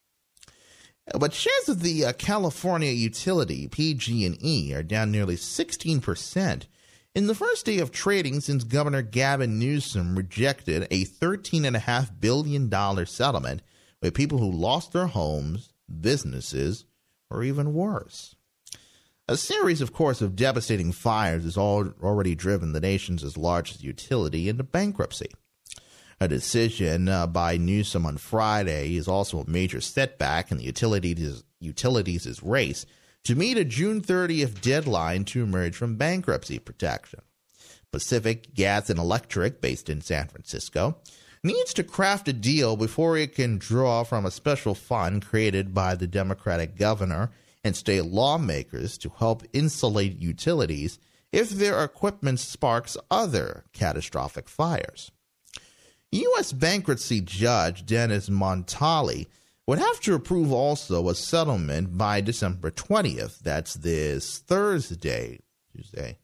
But shares of the uh, California utility PG&E are down nearly 16% in the first day of trading since Governor Gavin Newsom rejected a $13.5 billion settlement with people who lost their homes businesses, or even worse. A series, of course, of devastating fires has already driven the nation's largest utility into bankruptcy. A decision uh, by Newsom on Friday is also a major setback in the utilities utilities' race to meet a June 30th deadline to emerge from bankruptcy protection. Pacific Gas and Electric, based in San Francisco, needs to craft a deal before it can draw from a special fund created by the Democratic governor and state lawmakers to help insulate utilities if their equipment sparks other catastrophic fires. U.S. bankruptcy judge Dennis Montali would have to approve also a settlement by December 20th. That's this Thursday, Tuesday.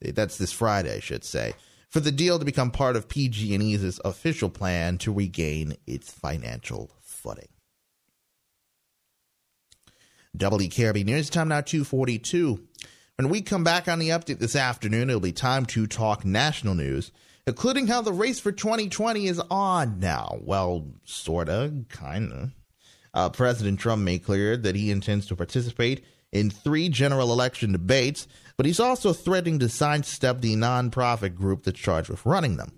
That's this Friday, I should say, for the deal to become part of PG&E's official plan to regain its financial footing. WKRB News Time now 242. When we come back on the update this afternoon, it'll be time to talk national news, including how the race for 2020 is on now. Well, sorta, kinda. Uh, President Trump made clear that he intends to participate in three general election debates, but he's also threatening to sidestep the nonprofit group that's charged with running them.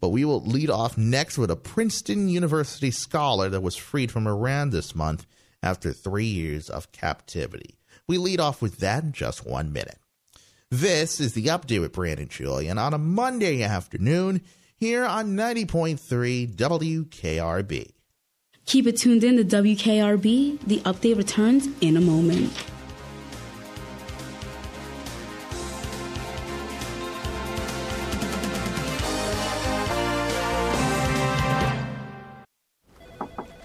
But we will lead off next with a Princeton University scholar that was freed from Iran this month after three years of captivity. We lead off with that in just one minute. This is the update with Brandon Julien on a Monday afternoon here on 90.3 WKRB. Keep it tuned in to WKRB. The update returns in a moment.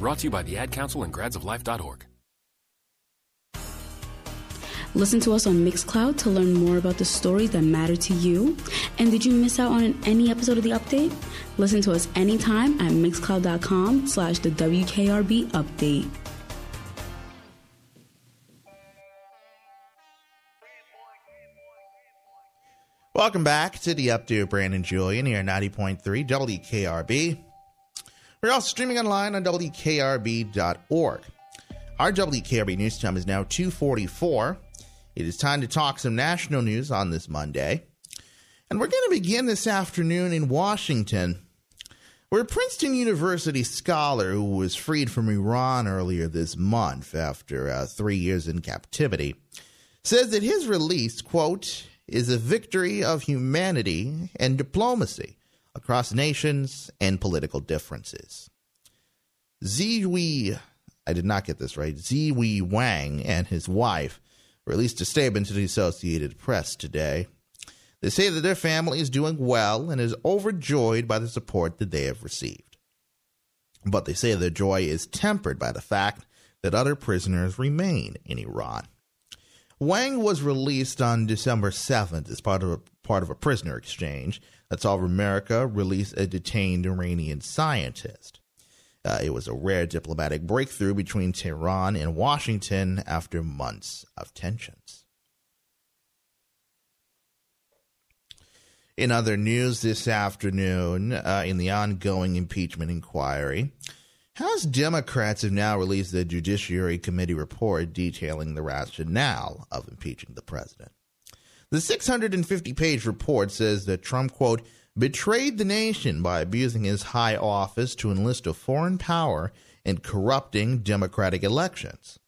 Brought to you by the Ad Council and gradsoflife.org. Listen to us on Mixcloud to learn more about the stories that matter to you. And did you miss out on any episode of the update? Listen to us anytime at mixcloud.com slash the WKRB update. Welcome back to the update Brandon Julien here at 90.3 WKRB. We're also streaming online on WKRB.org. Our WKRB news time is now 244. It is time to talk some national news on this Monday. And we're going to begin this afternoon in Washington, where a Princeton University scholar who was freed from Iran earlier this month after uh, three years in captivity says that his release, quote, is a victory of humanity and diplomacy across nations and political differences. Ziwi, I did not get this right, Ziwi Wang and his wife released a statement to the Associated Press today. They say that their family is doing well and is overjoyed by the support that they have received. But they say their joy is tempered by the fact that other prisoners remain in Iran. Wang was released on December 7th as part of a, part of a prisoner exchange that saw America release a detained Iranian scientist. Uh, it was a rare diplomatic breakthrough between Tehran and Washington after months of tensions. In other news this afternoon, uh, in the ongoing impeachment inquiry, House Democrats have now released the Judiciary Committee report detailing the rationale of impeaching the president. The 650 page report says that Trump, quote, betrayed the nation by abusing his high office to enlist a foreign power in corrupting democratic elections.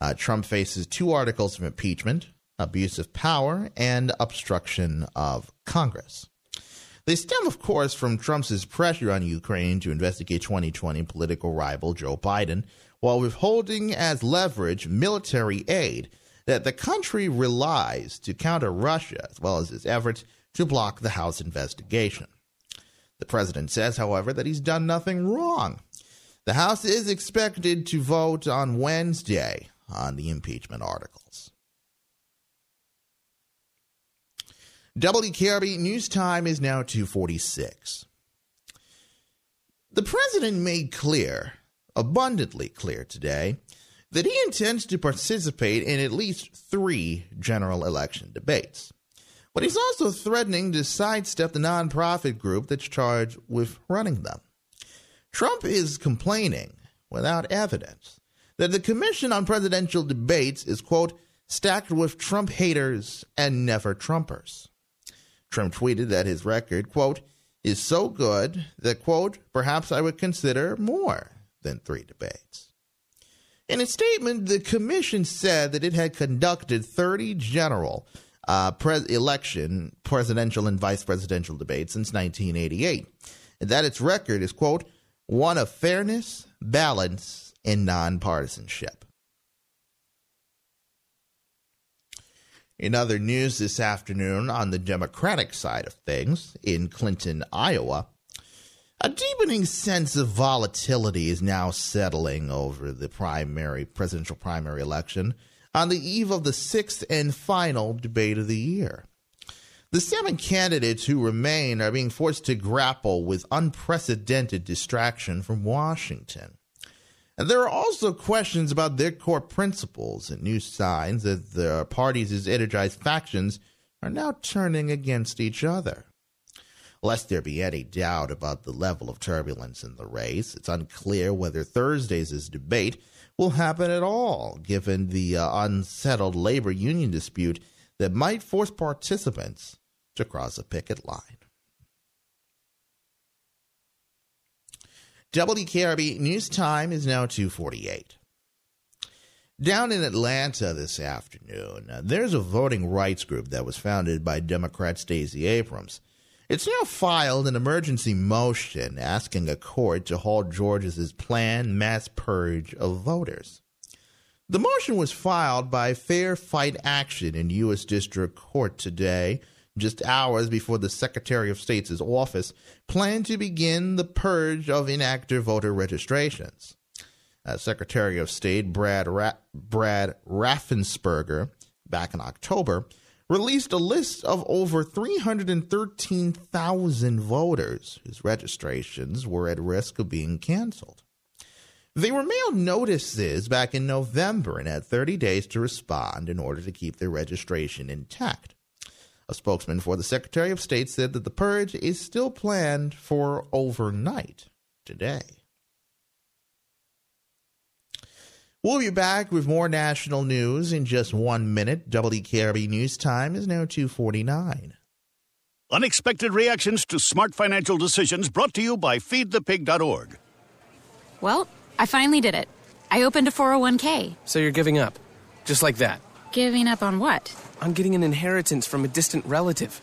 Uh, Trump faces two articles of impeachment abuse of power and obstruction of Congress. They stem, of course, from Trump's pressure on Ukraine to investigate 2020 political rival Joe Biden while withholding as leverage military aid that the country relies to counter Russia, as well as its efforts to block the House investigation. The president says, however, that he's done nothing wrong. The House is expected to vote on Wednesday on the impeachment articles. WKRB News Time is now 246. The president made clear, abundantly clear today, that he intends to participate in at least three general election debates. But he's also threatening to sidestep the nonprofit group that's charged with running them. Trump is complaining, without evidence, that the Commission on Presidential Debates is, quote, stacked with Trump haters and never Trumpers. Trump tweeted that his record, quote, is so good that, quote, perhaps I would consider more than three debates. In a statement, the commission said that it had conducted 30 general uh, election, presidential, and vice presidential debates since 1988, and that its record is, quote, one of fairness, balance, and nonpartisanship. In other news this afternoon on the Democratic side of things, in Clinton, Iowa, a deepening sense of volatility is now settling over the primary presidential primary election on the eve of the sixth and final debate of the year. The seven candidates who remain are being forced to grapple with unprecedented distraction from Washington. And there are also questions about their core principles and new signs that the parties' energized factions are now turning against each other. Lest there be any doubt about the level of turbulence in the race, it's unclear whether Thursday's debate will happen at all, given the uh, unsettled labor union dispute that might force participants to cross a picket line. WKRB News Time is now 248. Down in Atlanta this afternoon, uh, there's a voting rights group that was founded by Democrat Stacey Abrams. It's now filed an emergency motion asking a court to halt Georgia's planned mass purge of voters. The motion was filed by Fair Fight Action in U.S. District Court today just hours before the Secretary of State's office planned to begin the purge of inactive voter registrations. Uh, Secretary of State Brad, Ra- Brad Raffensperger, back in October, released a list of over 313,000 voters whose registrations were at risk of being canceled. They were mailed notices back in November and had 30 days to respond in order to keep their registration intact. A spokesman for the Secretary of State said that the purge is still planned for overnight today. We'll be back with more national news in just one minute. WKRB News Time is now 249. Unexpected reactions to smart financial decisions brought to you by feedthepig.org. Well, I finally did it. I opened a 401k. So you're giving up? Just like that? Giving up on what? I'm getting an inheritance from a distant relative.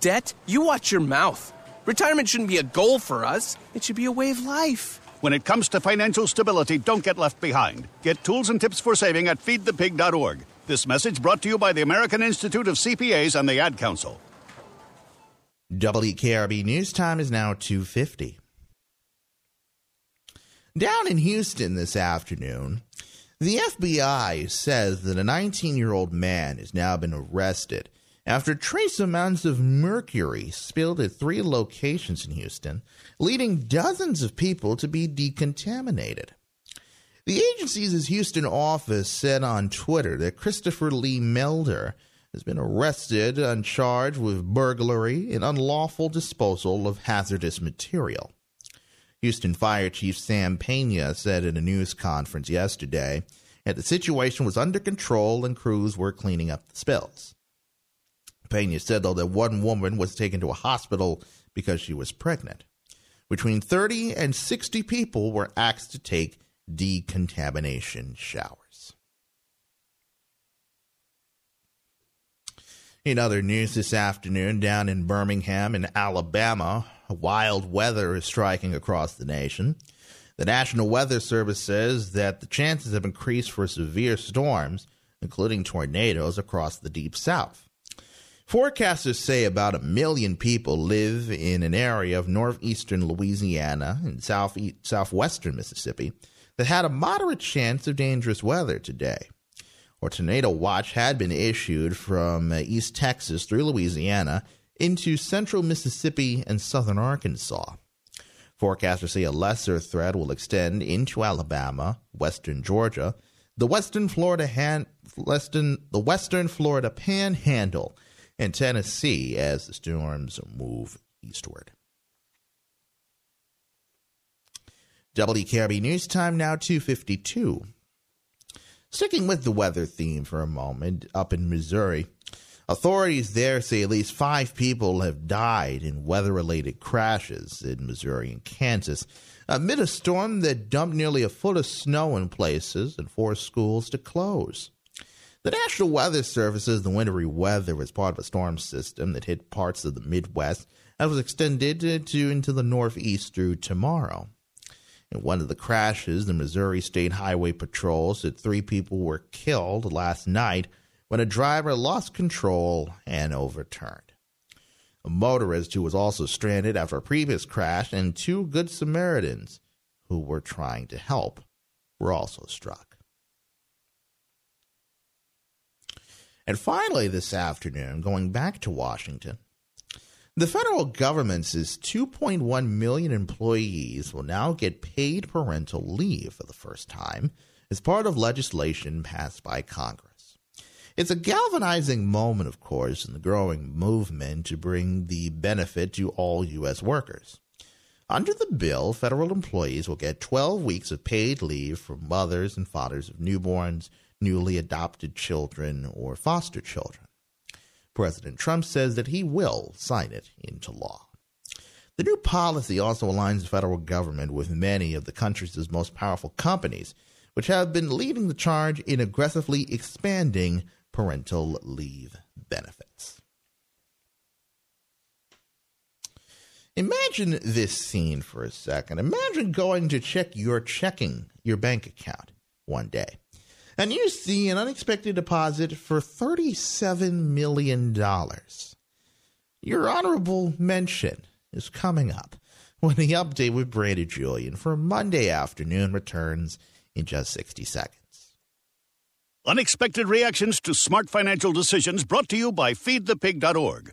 Debt? You watch your mouth. Retirement shouldn't be a goal for us, it should be a way of life. When it comes to financial stability, don't get left behind. Get tools and tips for saving at feedthepig.org. This message brought to you by the American Institute of CPAs and the Ad Council. WKRB News Time is now 250. Down in Houston this afternoon, the FBI says that a 19 year old man has now been arrested after trace amounts of mercury spilled at three locations in Houston, leading dozens of people to be decontaminated. The agency's Houston office said on Twitter that Christopher Lee Melder, has been arrested and charged with burglary and unlawful disposal of hazardous material. Houston Fire Chief Sam Pena said at a news conference yesterday that the situation was under control and crews were cleaning up the spills. Pena said, though, that one woman was taken to a hospital because she was pregnant. Between 30 and 60 people were asked to take decontamination showers. In other news this afternoon, down in Birmingham in Alabama, wild weather is striking across the nation. The National Weather Service says that the chances have increased for severe storms, including tornadoes, across the deep south. Forecasters say about a million people live in an area of northeastern Louisiana and south southwestern Mississippi that had a moderate chance of dangerous weather today. A tornado watch had been issued from uh, East Texas through Louisiana into central Mississippi and southern Arkansas. Forecasters say a lesser threat will extend into Alabama, western Georgia, the western Florida hand, western, the western Florida panhandle, and Tennessee as the storms move eastward. WKRB News Time now 252. Sticking with the weather theme for a moment, up in Missouri, authorities there say at least five people have died in weather related crashes in Missouri and Kansas amid a storm that dumped nearly a foot of snow in places and forced schools to close. The National Weather Service says the wintry weather was part of a storm system that hit parts of the Midwest and was extended to into the Northeast through tomorrow. In one of the crashes, the Missouri State Highway Patrol said three people were killed last night when a driver lost control and overturned. A motorist who was also stranded after a previous crash and two Good Samaritans who were trying to help were also struck. And finally, this afternoon, going back to Washington, the federal government's 2.1 million employees will now get paid parental leave for the first time as part of legislation passed by Congress. It's a galvanizing moment, of course, in the growing movement to bring the benefit to all U.S. workers. Under the bill, federal employees will get 12 weeks of paid leave for mothers and fathers of newborns newly adopted children, or foster children. President Trump says that he will sign it into law. The new policy also aligns the federal government with many of the country's most powerful companies, which have been leading the charge in aggressively expanding parental leave benefits. Imagine this scene for a second. Imagine going to check your checking, your bank account one day and you see an unexpected deposit for $37 million. Your honorable mention is coming up when the update with Brandon Julien for Monday afternoon returns in just 60 seconds. Unexpected reactions to smart financial decisions brought to you by feedthepig.org.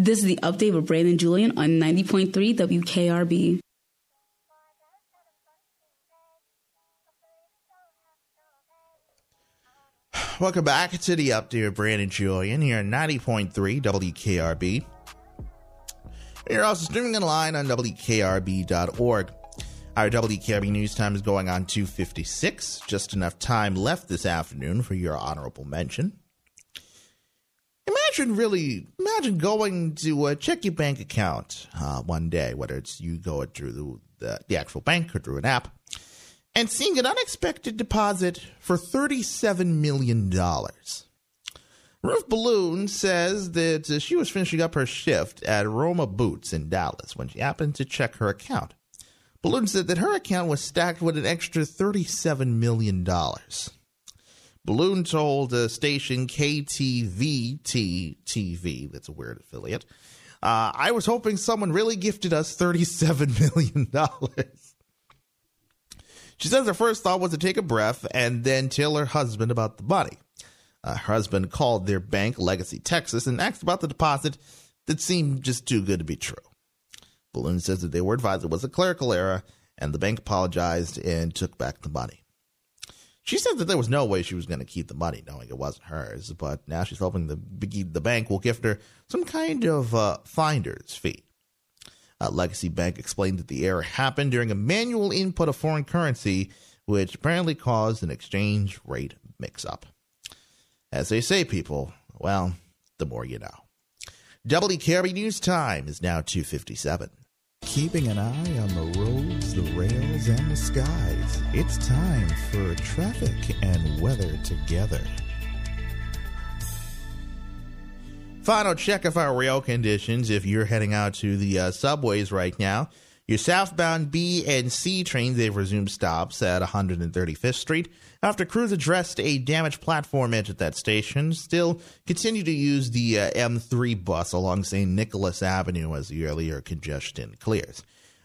This is the update with Brandon Julien on 90.3 WKRB. Welcome back to the update with Brandon Julien here on 90.3 WKRB. You're also streaming online on WKRB.org. Our WKRB news time is going on 256. Just enough time left this afternoon for your honorable mention. Imagine really, imagine going to uh, check your bank account uh, one day, whether it's you go through the, the, the actual bank or through an app, and seeing an unexpected deposit for $37 million. Ruth Balloon says that uh, she was finishing up her shift at Roma Boots in Dallas when she happened to check her account. Balloon said that her account was stacked with an extra $37 million. Balloon told uh, station KTVT TV, that's a weird affiliate, uh, I was hoping someone really gifted us $37 <laughs> million. she says her first thought was to take a breath and then tell her husband about the money. Uh, her husband called their bank, Legacy Texas, and asked about the deposit that seemed just too good to be true. Balloon says that they were advised it was a clerical error, and the bank apologized and took back the money. She said that there was no way she was going to keep the money, knowing it wasn't hers, but now she's hoping the, the bank will gift her some kind of uh, finder's fee. Uh, Legacy Bank explained that the error happened during a manual input of foreign currency, which apparently caused an exchange rate mix up. As they say, people, well, the more you know. WKRB News Time is now 257. Keeping an eye on the roads, the rails, and the skies. It's time for traffic and weather together. Final check of our rail conditions if you're heading out to the uh, subways right now. Your southbound B and C trains, they've resumed stops at 135th Street after crews addressed a damaged platform edge at that station. Still continue to use the uh, M3 bus along St. Nicholas Avenue as the earlier congestion clears.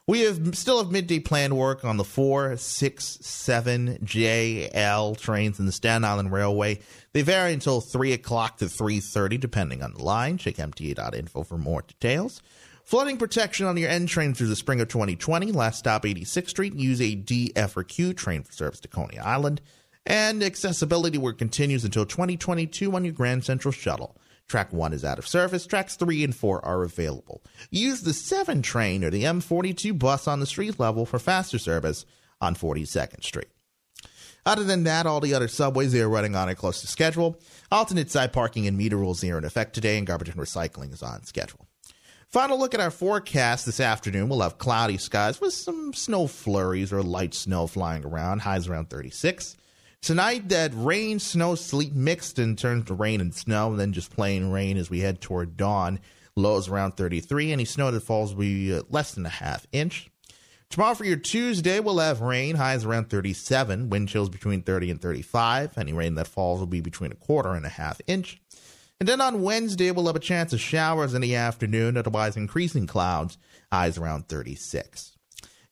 We have still have midday planned work on the 4, 6, 7 JL trains in the Staten Island Railway. They vary until 3 o'clock to 3.30, depending on the line. Check MTA.info for more details. Flooding protection on your N train through the spring of 2020. Last stop 86th Street. Use a D, F, or Q train for service to Coney Island. And accessibility work continues until 2022 on your Grand Central Shuttle. Track 1 is out of service. Tracks 3 and 4 are available. Use the 7 train or the M42 bus on the street level for faster service on 42nd Street. Other than that, all the other subways they are running on a close to schedule. Alternate side parking and meter rules are in effect today, and garbage and recycling is on schedule. Final look at our forecast this afternoon. We'll have cloudy skies with some snow flurries or light snow flying around. Highs around 36. Tonight, that rain, snow, sleet mixed and turns to rain and snow, and then just plain rain as we head toward dawn. Lows around 33. Any snow that falls will be uh, less than a half inch. Tomorrow for your Tuesday, we'll have rain, highs around 37, wind chills between 30 and 35. Any rain that falls will be between a quarter and a half inch. And then on Wednesday, we'll have a chance of showers in the afternoon, otherwise increasing clouds, highs around 36.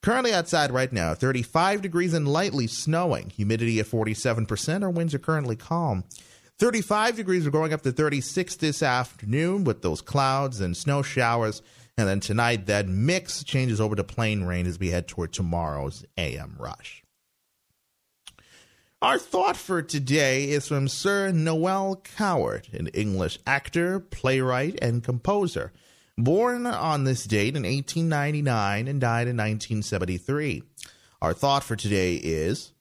Currently outside right now, 35 degrees and lightly snowing, humidity at 47%. Our winds are currently calm. 35 degrees, we're going up to 36 this afternoon with those clouds and snow showers. And then tonight, that mix changes over to plain rain as we head toward tomorrow's AM rush. Our thought for today is from Sir Noel Coward, an English actor, playwright, and composer. Born on this date in 1899 and died in 1973. Our thought for today is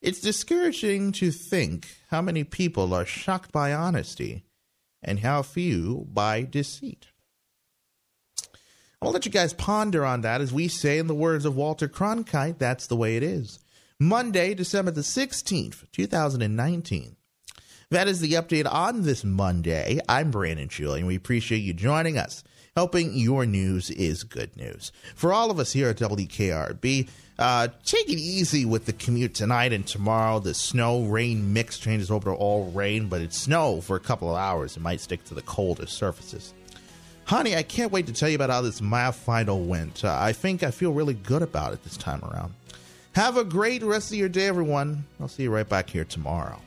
It's discouraging to think how many people are shocked by honesty and how few by deceit. I'll let you guys ponder on that as we say in the words of Walter Cronkite, that's the way it is. Monday, December the 16th, 2019. That is the update on this Monday. I'm Brandon Julien. We appreciate you joining us. Helping your news is good news. For all of us here at WKRB, uh, take it easy with the commute tonight and tomorrow. The snow rain mix changes over to all rain, but it's snow for a couple of hours. It might stick to the colder surfaces. Honey, I can't wait to tell you about how this math final went. Uh, I think I feel really good about it this time around. Have a great rest of your day, everyone. I'll see you right back here tomorrow.